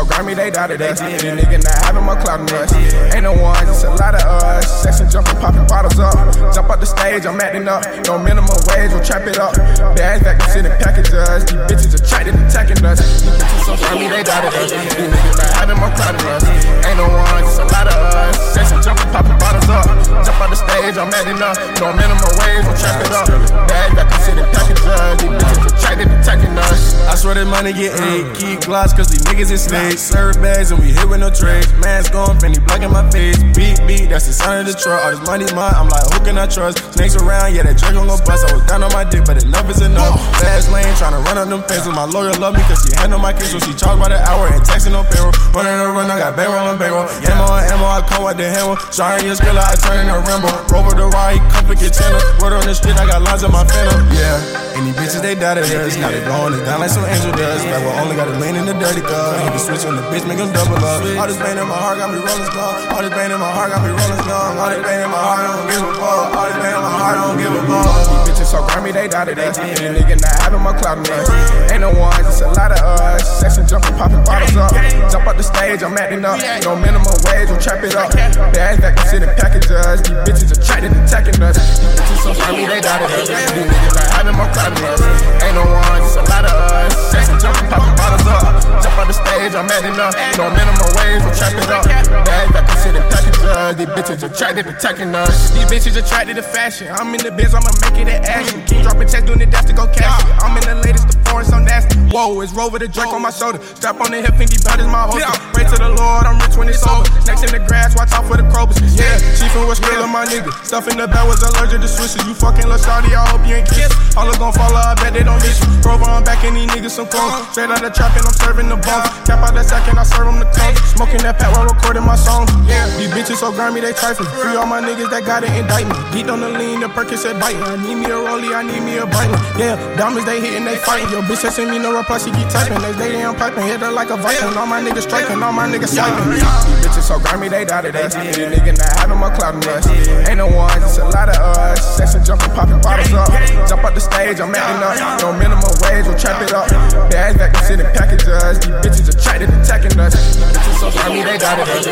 grimy, they doubted us. These niggas not having more clout us. Ain't no one, just a lot of us. Sexing, jumping, popping bottles up. Jump up the stage, I'm acting up. No minimum wage, we'll trap it up. Bags back, sitting packages. These bitches are attracted, attacking us. These bitches so grimy, they doubted us. These niggas not having more clout us. Ain't no one, just a lot of us. Sexing, jumping, popping bottles up. Jump up the stage, I'm acting up. No minimum wage, we'll trap it up. Bags back, sitting packages. These money get ate. Keep gloss, cause these niggas is snakes. Serve bags and we hit with no trades. Mask on, Fanny black in my face. Beat, beat, that's the sound of the truck. All this money mine, I'm like, who can I trust? Snakes around, yeah, that drink gon' go bust. I was down on my dick, but enough is enough. Fast lane, tryna run up them pencils. My lawyer love me cause she handle my case, so she charged by the hour and texting no payroll. Running a run, I got bankroll on bankroll. Ammo on ammo, I come with the hammer. Shine your skill, I turn in a Rambo. Rover the ride, complicated channel. Word on the street, I got lines in my phantom. Yeah, any bitches they doubted us. Now they blowing it down like some angel dust. Like we only got a lean in the dirty cup. Hit the switch on the bitch, make them double up. All this pain in my heart got me rolling strong. All this pain in my heart got me rolling strong. All this pain in my heart, I don't give a fuck. All this pain in my heart, I don't give a fuck. These bitches so grimy, they doubted us. These niggas not having more clout I'm acting up. No minimum wage, we'll trap it up. Bags back, sitting packages. These bitches attracted, attacking us. These bitches so grimy, they doubted us. These niggas not having more clout than us. Ain't no one, just a lot of us. Sexing, jumping, popping bottles up. Jump up the stage, I'm acting up. No minimum wage, we'll trap it up. Bags back, sitting packages. These bitches attracted, attacking us. These bitches attracted to fashion. I'm in the biz, I'ma make it an action. Keep dropping checks, doing the dash to go cash it. I'm in the latest, the foreign so nasty. Whoa, it's Rover the Drake on my shoulder. Strap on the hip, Fendi belt is my holster. It's over. Snakes in the grass, watch out for the crowbers. Yeah, chiefin' was real my nigga. Stuff in the bag was allergic to switches. You fucking lil' shawty, I hope you ain't kiss. All is gon' follow, I bet they don't miss you. Rover, I'm back and these niggas some clones. Straight out the trap and I'm serving the bones. Cap out that sack and I serve them the tones. Smoking that pack while recording my songs. Yeah, these bitches so grimy, they trifling. Free all my niggas that got an indictment. Geeked on the lean, the Perkins said biting. I need me a rollie, I need me a biting. Yeah, diamonds they hitting, they fighting. Your bitch send me no reply, she keep typing. Next day they I'm piping, hit her like a Viking. All my niggas striking, all my niggas sniping. These bitches so grimy, they doubted us. These niggas not having more clout us. Ain't no one, just a lot of us. Sexing, jumping, popping bottles up. Jump up the stage, I'm acting up. No minimum wage, we'll trap it up. Bags back, sitting packages. These bitches attracted, attacking us. These bitches so grimy, they doubted us.